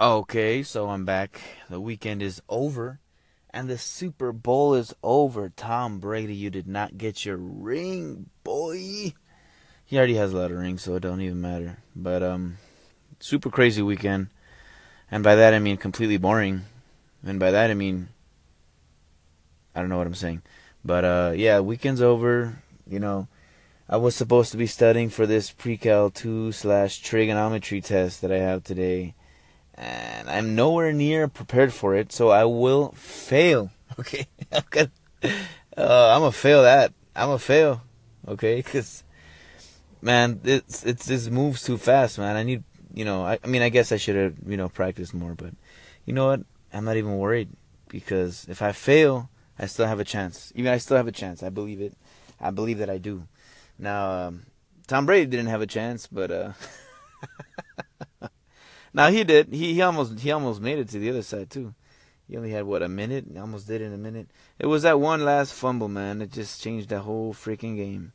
Okay, so I'm back. The weekend is over, and the Super Bowl is over. Tom Brady, you did not get your ring, boy. He already has a lot of rings, so it don't even matter. But um, super crazy weekend, and by that I mean completely boring, and by that I mean I don't know what I'm saying. But uh, yeah, weekend's over. You know, I was supposed to be studying for this pre-cal two slash trigonometry test that I have today and I'm nowhere near prepared for it, so I will fail. Okay, I'm gonna, uh, I'm gonna fail that. I'm gonna fail. Okay, because man, it's it's this moves too fast, man. I need, you know, I, I mean, I guess I should have, you know, practiced more, but you know what? I'm not even worried because if I fail, I still have a chance. Even I still have a chance. I believe it. I believe that I do. Now, um, Tom Brady didn't have a chance, but uh. Now he did. He he almost he almost made it to the other side too. He only had what a minute. He almost did in a minute. It was that one last fumble, man. It just changed the whole freaking game.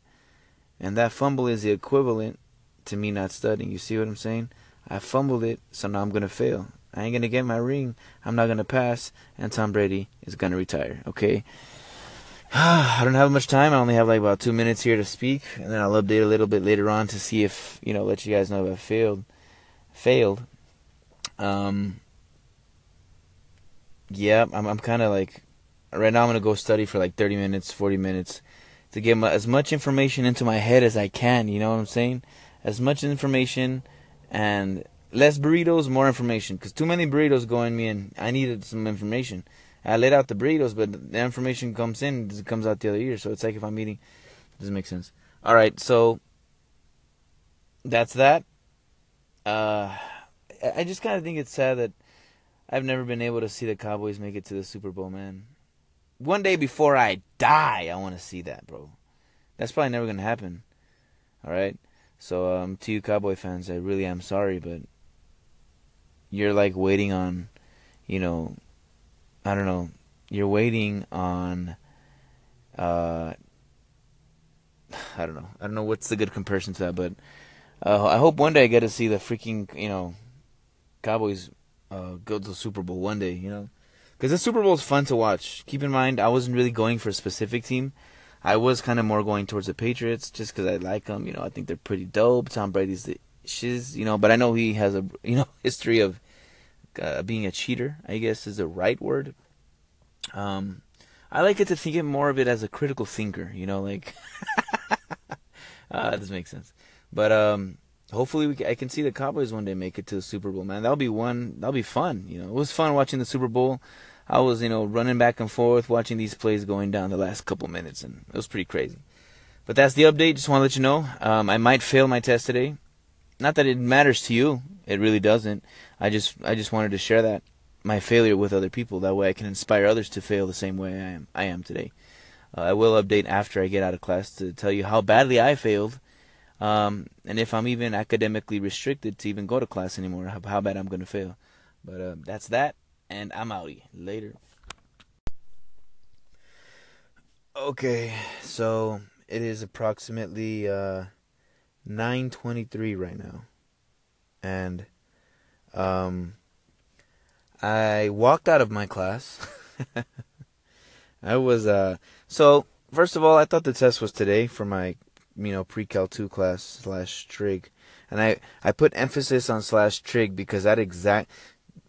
And that fumble is the equivalent to me not studying. You see what I'm saying? I fumbled it, so now I'm gonna fail. I ain't gonna get my ring. I'm not gonna pass, and Tom Brady is gonna retire. Okay. I don't have much time. I only have like about two minutes here to speak, and then I'll update a little bit later on to see if you know let you guys know if I failed. Failed. Um, yeah, I'm I'm kind of like right now. I'm gonna go study for like 30 minutes, 40 minutes to get my, as much information into my head as I can. You know what I'm saying? As much information and less burritos, more information. Cause too many burritos go in me, and I needed some information. I let out the burritos, but the information comes in, it comes out the other ear. So it's like if I'm eating, doesn't make sense. All right, so that's that. Uh, I just kind of think it's sad that I've never been able to see the Cowboys make it to the Super Bowl, man. One day before I die, I want to see that, bro. That's probably never gonna happen. All right. So um, to you Cowboy fans, I really am sorry, but you're like waiting on, you know, I don't know. You're waiting on. Uh, I don't know. I don't know what's the good comparison to that, but uh, I hope one day I get to see the freaking, you know, Cowboys uh, go to the Super Bowl one day, you know, because the Super Bowl is fun to watch. Keep in mind, I wasn't really going for a specific team. I was kind of more going towards the Patriots just because I like them. You know, I think they're pretty dope. Tom Brady's the shiz, you know, but I know he has a you know history of uh, being a cheater. I guess is the right word. Um, I like it to think it more of it as a critical thinker. You know, like uh, that doesn't sense. But um, hopefully we can, I can see the Cowboys one day make it to the Super Bowl, man. That'll be one. That'll be fun. You know, it was fun watching the Super Bowl. I was, you know, running back and forth watching these plays going down the last couple minutes, and it was pretty crazy. But that's the update. Just want to let you know. Um, I might fail my test today. Not that it matters to you. It really doesn't. I just, I just wanted to share that my failure with other people. That way, I can inspire others to fail the same way I am. I am today. Uh, I will update after I get out of class to tell you how badly I failed um, and if I'm even academically restricted to even go to class anymore, how, how bad I'm going to fail. But uh, that's that, and I'm outie. Later. Okay, so it is approximately uh, 9:23 right now, and um, I walked out of my class. I was uh, so first of all, I thought the test was today for my you know pre-cal 2 class slash trig. And i i put emphasis on slash trig because that exact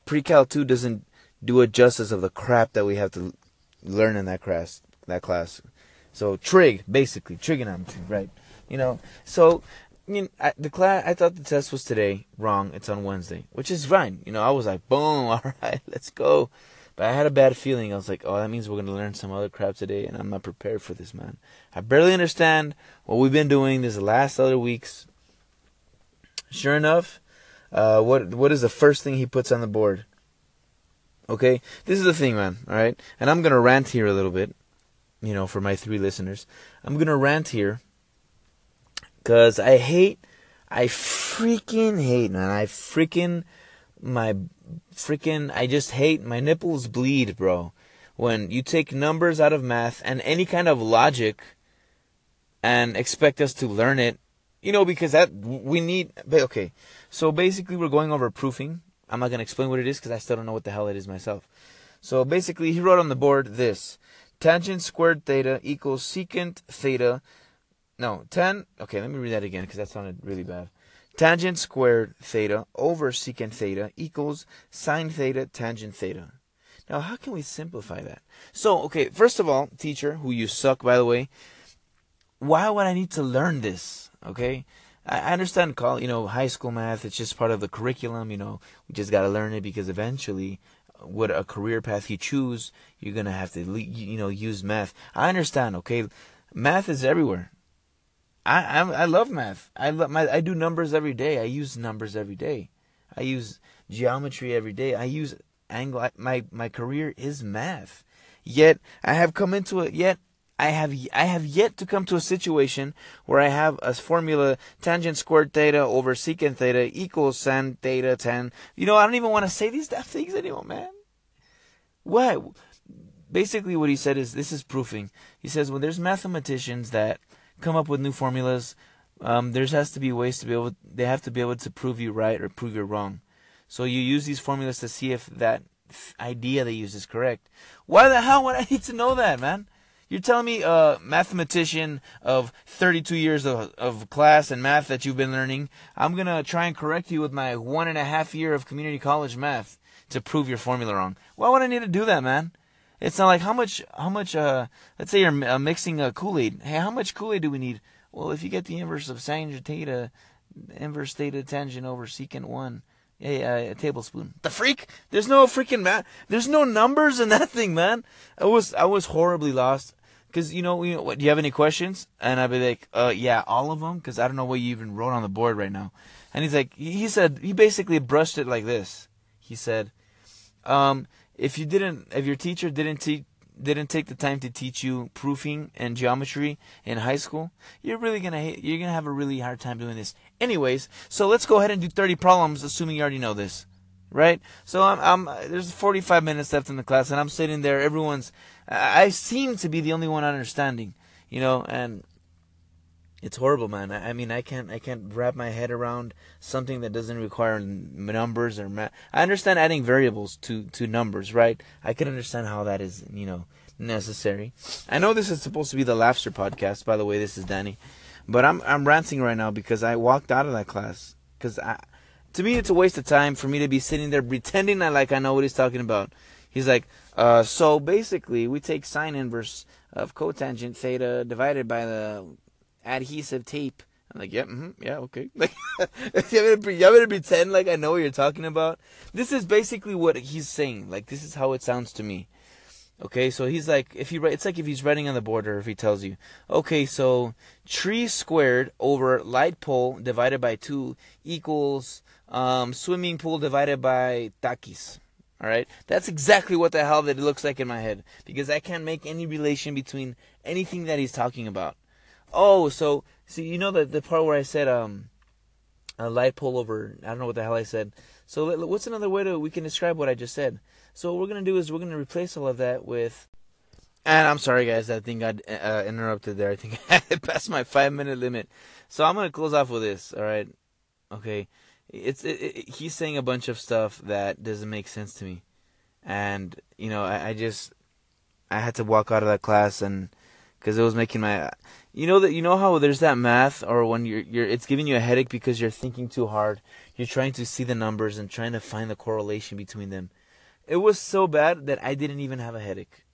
pre-cal 2 doesn't do a justice of the crap that we have to learn in that class that class. So trig basically trigonometry right? You know so you know, I, the class I thought the test was today wrong it's on Wednesday which is fine. You know I was like boom all right let's go but I had a bad feeling. I was like, oh, that means we're going to learn some other crap today, and I'm not prepared for this, man. I barely understand what we've been doing these last other weeks. Sure enough, uh, what what is the first thing he puts on the board? Okay, this is the thing, man. All right, and I'm gonna rant here a little bit. You know, for my three listeners, I'm gonna rant here because I hate, I freaking hate, man. I freaking my freaking I just hate my nipples bleed, bro. When you take numbers out of math and any kind of logic and expect us to learn it, you know, because that we need but okay. So basically we're going over proofing I'm not going to explain what it is because I still don't know what the hell it is myself. So basically, he wrote on the board this tangent squared theta equals secant theta. No, 10. Okay, let me read that again because that sounded really bad. Tangent squared theta over secant theta equals sine theta tangent theta. Now, how can we simplify that? So, okay, first of all, teacher, who you suck, by the way, why would I need to learn this? Okay, I understand, call you know, high school math. It's just part of the curriculum. You know, we just gotta learn it because eventually, uh, what a career path you choose, you're gonna have to, you know, use math. I understand. Okay, math is everywhere. I I, I love math. I love my. I do numbers every day. I use numbers every day. I use geometry every day. I use angle. My my career is math. Yet I have come into it. Yet I have I have yet to come to a situation where I have a formula tangent squared theta over secant theta equals sin theta tan. You know, I don't even want to say these damn things anymore, man. What? Basically, what he said is this is proofing. He says when there's mathematicians that come up with new formulas, um, there has to be ways to be able. They have to be able to prove you right or prove you wrong. So you use these formulas to see if that idea they use is correct. Why the hell would I need to know that, man? You're telling me a mathematician of 32 years of, of class and math that you've been learning, I'm going to try and correct you with my one and a half year of community college math to prove your formula wrong. Why would I need to do that, man? It's not like how much, how much, uh, let's say you're uh, mixing a Kool-Aid. Hey, how much Kool-Aid do we need? Well, if you get the inverse of sine theta, inverse theta tangent over secant 1, a, a, a, tablespoon. The freak? There's no freaking math. There's no numbers in that thing, man. I was I was horribly lost. Cause you know, what, do you have any questions? And I'd be like, uh, yeah, all of them. Cause I don't know what you even wrote on the board right now. And he's like, he said, he basically brushed it like this. He said, um, if you didn't, if your teacher didn't teach, didn't take the time to teach you proofing and geometry in high school, you're really gonna you're gonna have a really hard time doing this. Anyways, so let's go ahead and do 30 problems, assuming you already know this right? So I'm, I'm, there's 45 minutes left in the class, and I'm sitting there. Everyone's, I seem to be the only one understanding, you know, and it's horrible, man. I, I mean, I can't, I can't wrap my head around something that doesn't require numbers or math. I understand adding variables to to numbers, right? I can understand how that is, you know, necessary. I know this is supposed to be the Laughster podcast. By the way, this is Danny, but I'm I'm ranting right now because I walked out of that class because I to me, it's a waste of time for me to be sitting there pretending that like I know what he's talking about. He's like, uh, so basically, we take sine inverse of cotangent theta divided by the adhesive tape. I'm like, yeah, mm-hmm, yeah, okay. Like, you to pretend like I know what you're talking about? This is basically what he's saying. Like, this is how it sounds to me. Okay, so he's like, if he it's like if he's writing on the board, or if he tells you, okay, so tree squared over light pole divided by two equals um, swimming pool divided by takis. All right, that's exactly what the hell that it looks like in my head because I can't make any relation between anything that he's talking about. Oh, so see, you know the the part where I said um, a light pole over. I don't know what the hell I said. So what's another way to we can describe what I just said? So what we're gonna do is we're gonna replace all of that with. And I'm sorry, guys. I think I uh, interrupted there. I think I passed my five minute limit. So I'm gonna close off with this. All right. Okay it's it, it, he's saying a bunch of stuff that doesn't make sense to me, and you know I, I just I had to walk out of that class and because it was making my you know that you know how there's that math or when you're you're it's giving you a headache because you're thinking too hard you're trying to see the numbers and trying to find the correlation between them it was so bad that i didn't even have a headache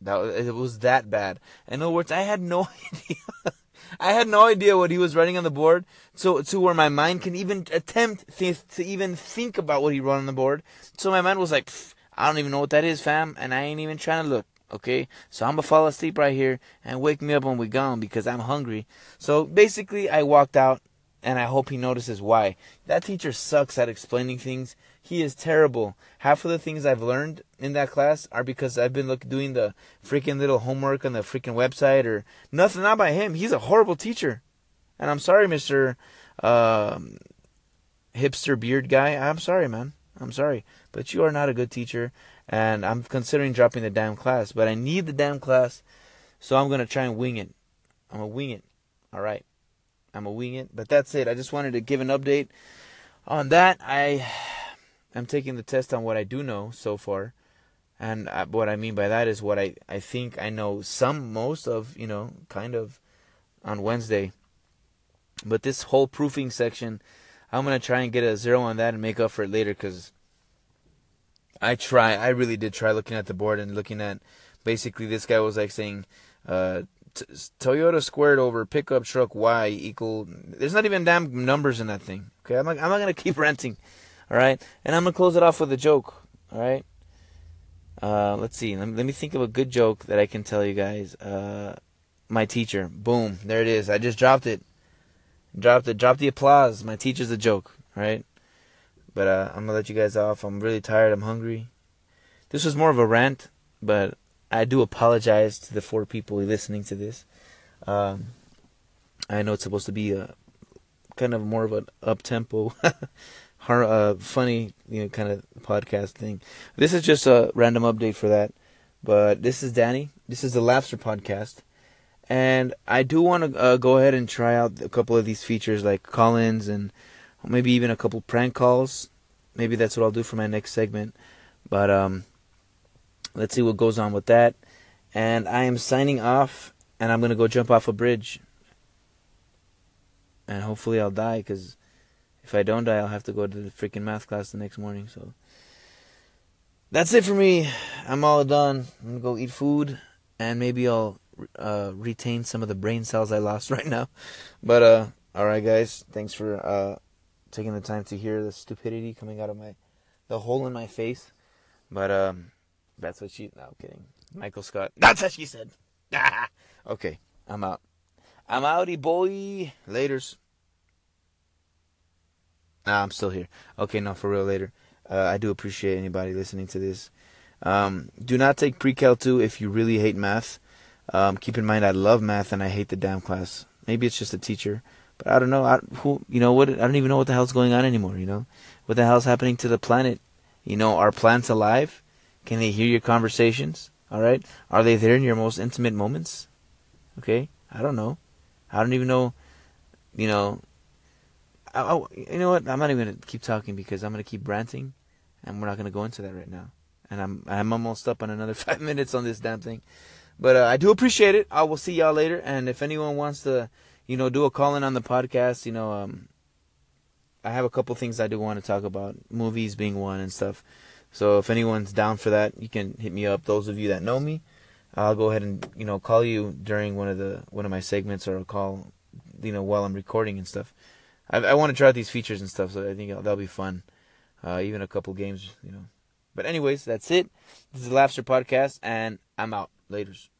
that it was that bad in other words i had no idea I had no idea what he was writing on the board, so to where my mind can even attempt th- to even think about what he wrote on the board. So my mind was like, I don't even know what that is, fam, and I ain't even trying to look. Okay, so I'm gonna fall asleep right here and wake me up when we're gone because I'm hungry. So basically, I walked out, and I hope he notices why. That teacher sucks at explaining things. He is terrible. Half of the things I've learned in that class are because I've been look, doing the freaking little homework on the freaking website or nothing. Not by him. He's a horrible teacher. And I'm sorry, Mister um, Hipster Beard Guy. I'm sorry, man. I'm sorry, but you are not a good teacher. And I'm considering dropping the damn class. But I need the damn class, so I'm gonna try and wing it. I'm gonna wing it. All right. I'm gonna wing it. But that's it. I just wanted to give an update on that, I am taking the test on what I do know so far. And uh, what I mean by that is what I, I think I know some, most of, you know, kind of on Wednesday. But this whole proofing section, I'm to try and get a zero on that and make up for it later because I try, I really did try looking at the board and looking at basically this guy was like saying, uh, t- Toyota squared over pickup truck Y equal. There's not even damn numbers in that thing. Okay, I'm not, I'm not gonna keep renting. All right, and I'm gonna close it off with a joke. All right. Uh, let's see. Let me, let me think of a good joke that I can tell you guys. Uh, my teacher. Boom. There it is. I just dropped it. Dropped it. Dropped the applause. My teacher's a joke. All right. But uh, I'm gonna let you guys off. I'm really tired. I'm hungry. This was more of a rant, but I do apologize to the four people listening to this. Um, I know it's supposed to be a kind of more of an up tempo, uh, funny, you know, kind of podcast thing. This is just a random update for that. But this is Danny. This is the Laughster podcast, and I do want to uh, go ahead and try out a couple of these features, like call-ins and maybe even a couple prank calls. Maybe that's what I'll do for my next segment. But um, let's see what goes on with that. And I am signing off, and I'm gonna go jump off a bridge, and hopefully I'll die. Cause if I don't die, I'll have to go to the freaking math class the next morning. So that's it for me. I'm all done. I'm gonna go eat food, and maybe I'll uh, retain some of the brain cells I lost right now. But uh, all right, guys. Thanks for uh, taking the time to hear the stupidity coming out of my the hole in my face. But um. That's what she. No, I'm kidding. Michael Scott. That's what she said. okay, I'm out. I'm outie, boy. Later's. Nah, I'm still here. Okay, no, for real, later. Uh, I do appreciate anybody listening to this. Um, do not take pre-cal 2 if you really hate math. Um, keep in mind, I love math and I hate the damn class. Maybe it's just a teacher, but I don't know. I, who, you know what? I don't even know what the hell's going on anymore. You know, what the hell's happening to the planet? You know, are plants alive? Can they hear your conversations? All right. Are they there in your most intimate moments? Okay. I don't know. I don't even know. You know. I, you know what? I'm not even gonna keep talking because I'm gonna keep ranting, and we're not gonna go into that right now. And I'm I'm almost up on another five minutes on this damn thing. But uh, I do appreciate it. I will see y'all later. And if anyone wants to, you know, do a call in on the podcast, you know, um, I have a couple things I do want to talk about, movies being one and stuff. So if anyone's down for that, you can hit me up. Those of you that know me, I'll go ahead and you know call you during one of the one of my segments, or I'll call you know while I'm recording and stuff. I, I want to try out these features and stuff, so I think that'll be fun. Uh, even a couple games, you know. But anyways, that's it. This is the Laughter Podcast, and I'm out. Laters.